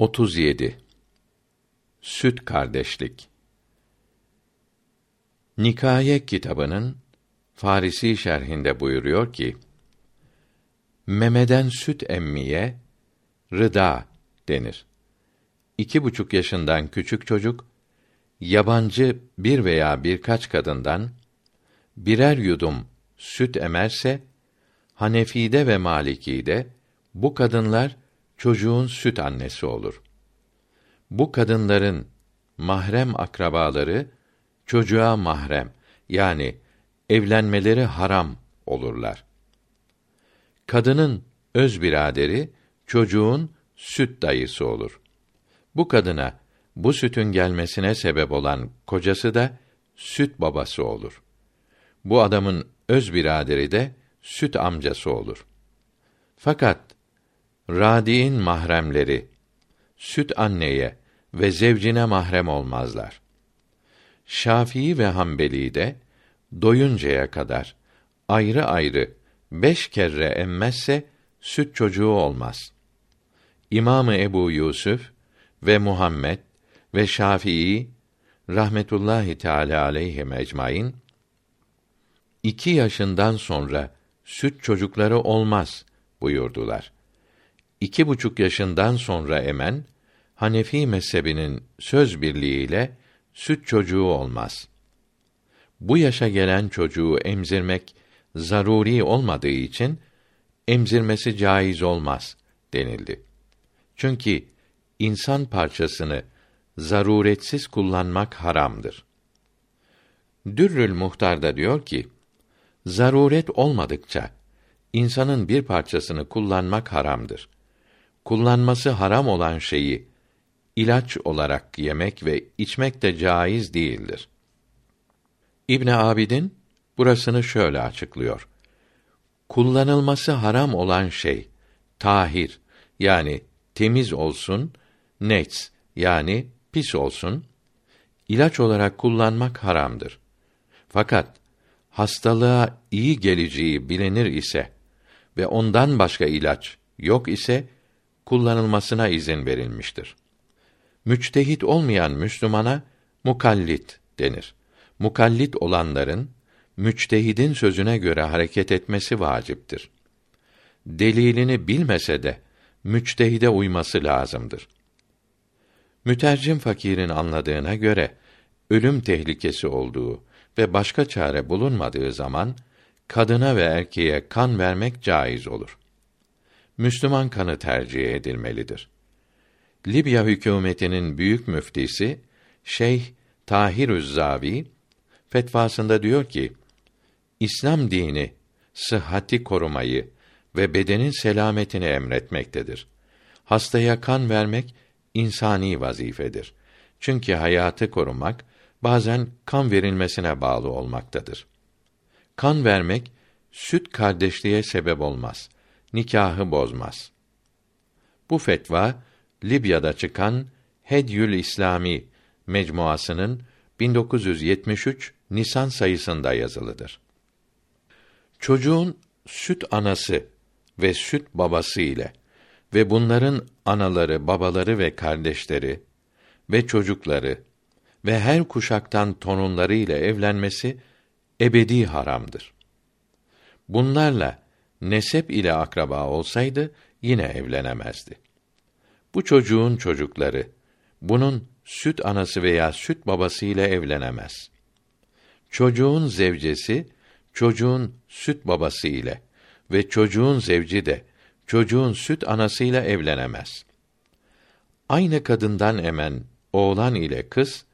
37 Süt kardeşlik Nikaye kitabının Farisi şerhinde buyuruyor ki memeden süt emmiye rıda denir. İki buçuk yaşından küçük çocuk yabancı bir veya birkaç kadından birer yudum süt emerse Hanefi'de ve Maliki'de bu kadınlar çocuğun süt annesi olur. Bu kadınların mahrem akrabaları çocuğa mahrem yani evlenmeleri haram olurlar. Kadının öz biraderi çocuğun süt dayısı olur. Bu kadına bu sütün gelmesine sebep olan kocası da süt babası olur. Bu adamın öz biraderi de süt amcası olur. Fakat radiin mahremleri süt anneye ve zevcine mahrem olmazlar. Şafii ve Hanbeli de doyuncaya kadar ayrı ayrı beş kere emmezse süt çocuğu olmaz. İmamı Ebu Yusuf ve Muhammed ve Şafii rahmetullahi teala aleyhi ecmaîn iki yaşından sonra süt çocukları olmaz buyurdular. İki buçuk yaşından sonra emen Hanefi mezhebinin söz birliğiyle süt çocuğu olmaz. Bu yaşa gelen çocuğu emzirmek zaruri olmadığı için emzirmesi caiz olmaz denildi. Çünkü insan parçasını zaruretsiz kullanmak haramdır. Dürrül Muhtar'da diyor ki, zaruret olmadıkça insanın bir parçasını kullanmak haramdır. Kullanması haram olan şeyi ilaç olarak yemek ve içmek de caiz değildir. İbn Abidin burasını şöyle açıklıyor. Kullanılması haram olan şey tahir yani temiz olsun, nets yani pis olsun, ilaç olarak kullanmak haramdır. Fakat hastalığa iyi geleceği bilinir ise ve ondan başka ilaç yok ise kullanılmasına izin verilmiştir. Müçtehit olmayan Müslümana mukallit denir. Mukallit olanların müçtehidin sözüne göre hareket etmesi vaciptir. Delilini bilmese de müçtehide uyması lazımdır. Mütercim fakirin anladığına göre ölüm tehlikesi olduğu ve başka çare bulunmadığı zaman kadına ve erkeğe kan vermek caiz olur. Müslüman kanı tercih edilmelidir. Libya hükümetinin büyük müftisi Şeyh Tahir Zavi fetvasında diyor ki: İslam dini sıhhati korumayı ve bedenin selametini emretmektedir. Hastaya kan vermek insani vazifedir. Çünkü hayatı korumak bazen kan verilmesine bağlı olmaktadır. Kan vermek süt kardeşliğe sebep olmaz. Nikahı bozmaz. Bu fetva Libya'da çıkan Hedyül İslami mecmuasının 1973 Nisan sayısında yazılıdır. Çocuğun süt anası ve süt babası ile ve bunların anaları, babaları ve kardeşleri ve çocukları ve her kuşaktan torunları ile evlenmesi ebedi haramdır. Bunlarla nesep ile akraba olsaydı yine evlenemezdi. Bu çocuğun çocukları bunun süt anası veya süt babası ile evlenemez. Çocuğun zevcesi çocuğun süt babası ile ve çocuğun zevci de çocuğun süt anasıyla evlenemez. Aynı kadından emen oğlan ile kız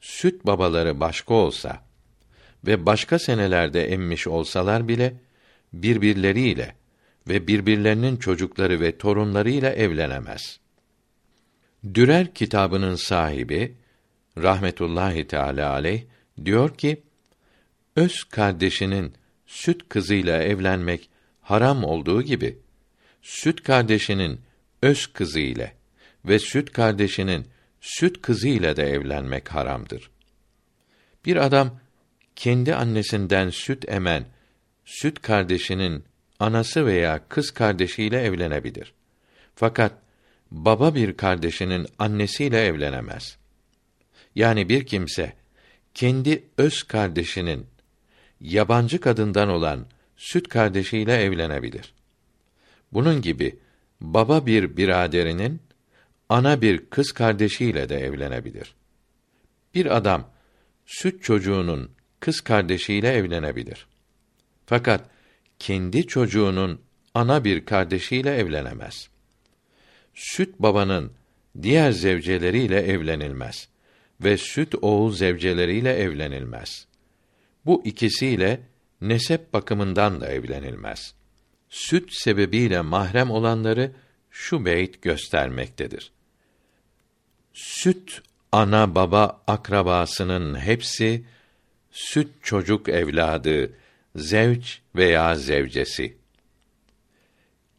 süt babaları başka olsa ve başka senelerde emmiş olsalar bile birbirleriyle ve birbirlerinin çocukları ve torunlarıyla evlenemez. Dürer kitabının sahibi rahmetullahi teala aleyh diyor ki öz kardeşinin süt kızıyla evlenmek haram olduğu gibi süt kardeşinin öz kızı ile ve süt kardeşinin süt kızı ile de evlenmek haramdır. Bir adam kendi annesinden süt emen süt kardeşinin anası veya kız kardeşiyle evlenebilir. Fakat baba bir kardeşinin annesiyle evlenemez. Yani bir kimse kendi öz kardeşinin yabancı kadından olan süt kardeşiyle evlenebilir. Bunun gibi baba bir biraderinin ana bir kız kardeşiyle de evlenebilir. Bir adam süt çocuğunun kız kardeşiyle evlenebilir. Fakat kendi çocuğunun ana bir kardeşiyle evlenemez. Süt babanın diğer zevceleriyle evlenilmez ve süt oğul zevceleriyle evlenilmez. Bu ikisiyle nesep bakımından da evlenilmez. Süt sebebiyle mahrem olanları şu beyt göstermektedir. Süt ana baba akrabasının hepsi süt çocuk evladı, zevç veya zevcesi.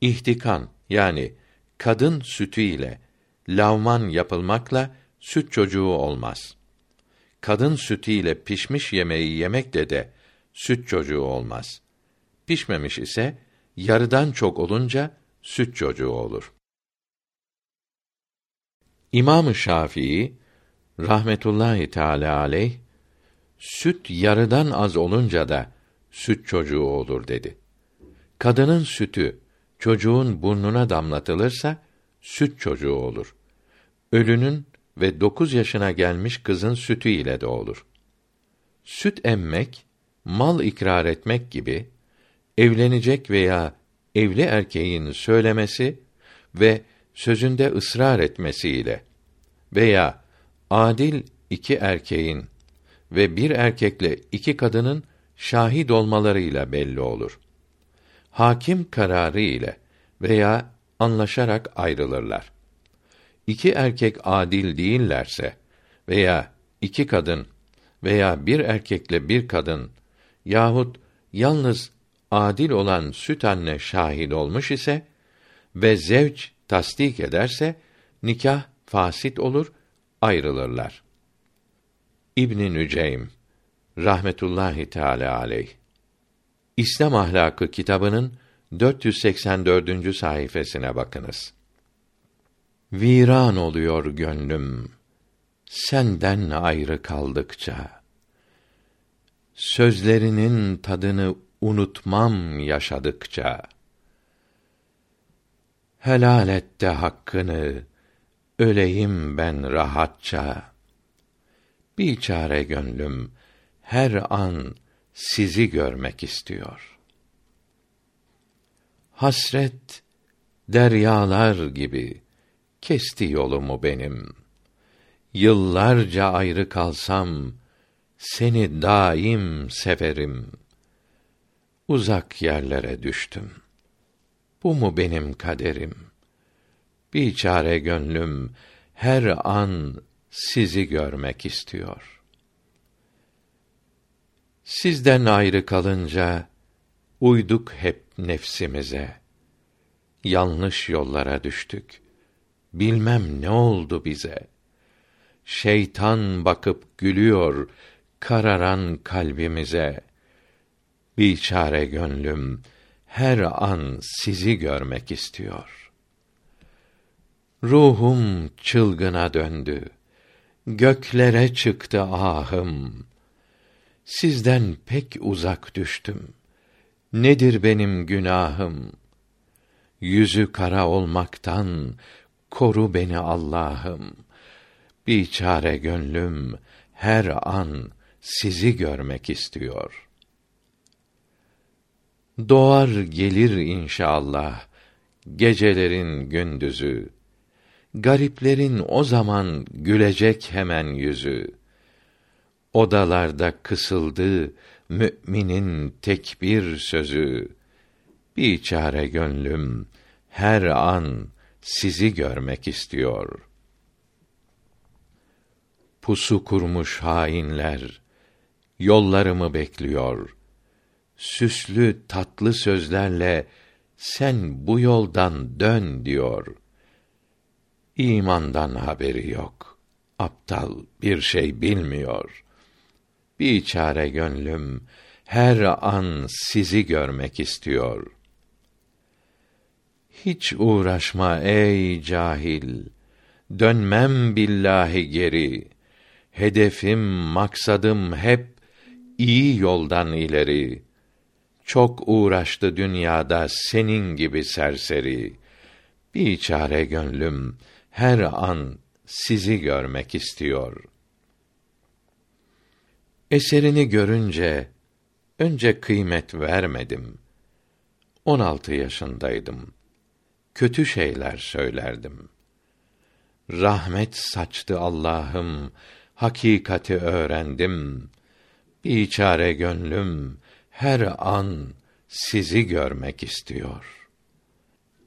İhtikan yani kadın sütü ile lavman yapılmakla süt çocuğu olmaz. Kadın sütü ile pişmiş yemeği yemekle de süt çocuğu olmaz. Pişmemiş ise yarıdan çok olunca süt çocuğu olur. İmam Şafii rahmetullahi teala aleyh süt yarıdan az olunca da süt çocuğu olur dedi. Kadının sütü çocuğun burnuna damlatılırsa süt çocuğu olur. Ölünün ve dokuz yaşına gelmiş kızın sütü ile de olur. Süt emmek, mal ikrar etmek gibi evlenecek veya evli erkeğin söylemesi ve sözünde ısrar etmesiyle veya adil iki erkeğin ve bir erkekle iki kadının şahit olmalarıyla belli olur. Hakim kararı ile veya anlaşarak ayrılırlar. İki erkek adil değillerse veya iki kadın veya bir erkekle bir kadın yahut yalnız adil olan süt anne şahit olmuş ise ve zevç tasdik ederse nikah fasit olur, ayrılırlar. İbn Nüceym rahmetullahi teala aleyh İslam ahlakı kitabının 484. sayfasına bakınız. Viran oluyor gönlüm senden ayrı kaldıkça. Sözlerinin tadını unutmam yaşadıkça. Helal et de hakkını, öleyim ben rahatça. Biçare gönlüm her an sizi görmek istiyor. Hasret deryalar gibi kesti yolumu benim. Yıllarca ayrı kalsam seni daim severim. Uzak yerlere düştüm. Bu mu benim kaderim? Biçare gönlüm her an sizi görmek istiyor.'' Sizden ayrı kalınca uyduk hep nefsimize. Yanlış yollara düştük. Bilmem ne oldu bize. Şeytan bakıp gülüyor kararan kalbimize. Biçare gönlüm her an sizi görmek istiyor. Ruhum çılgına döndü. Göklere çıktı ahım sizden pek uzak düştüm. Nedir benim günahım? Yüzü kara olmaktan koru beni Allah'ım. Biçare gönlüm her an sizi görmek istiyor. Doğar gelir inşallah gecelerin gündüzü. Gariplerin o zaman gülecek hemen yüzü Odalarda kısıldı müminin tekbir sözü. Biçare gönlüm her an sizi görmek istiyor. Pusu kurmuş hainler yollarımı bekliyor. Süslü tatlı sözlerle sen bu yoldan dön diyor. İmandan haberi yok. Aptal bir şey bilmiyor.'' Biçare gönlüm her an sizi görmek istiyor. Hiç uğraşma ey cahil. Dönmem billahi geri. Hedefim, maksadım hep iyi yoldan ileri. Çok uğraştı dünyada senin gibi serseri. Bir çare gönlüm her an sizi görmek istiyor. Eserini görünce önce kıymet vermedim. On altı yaşındaydım. Kötü şeyler söylerdim. Rahmet saçtı Allah'ım, hakikati öğrendim. Biçare gönlüm her an sizi görmek istiyor.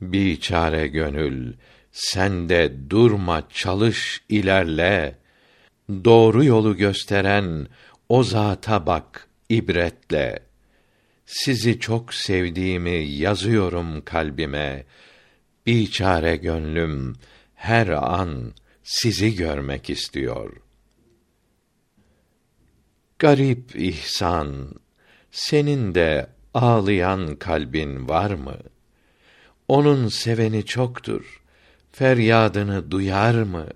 Biçare gönül, sen de durma, çalış, ilerle. Doğru yolu gösteren o zata bak ibretle. Sizi çok sevdiğimi yazıyorum kalbime. Biçare gönlüm her an sizi görmek istiyor. Garip ihsan, senin de ağlayan kalbin var mı? Onun seveni çoktur. Feryadını duyar mı?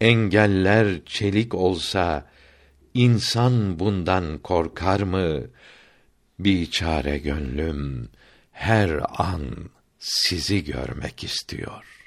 Engeller çelik olsa insan bundan korkar mı? Biçare gönlüm her an sizi görmek istiyor.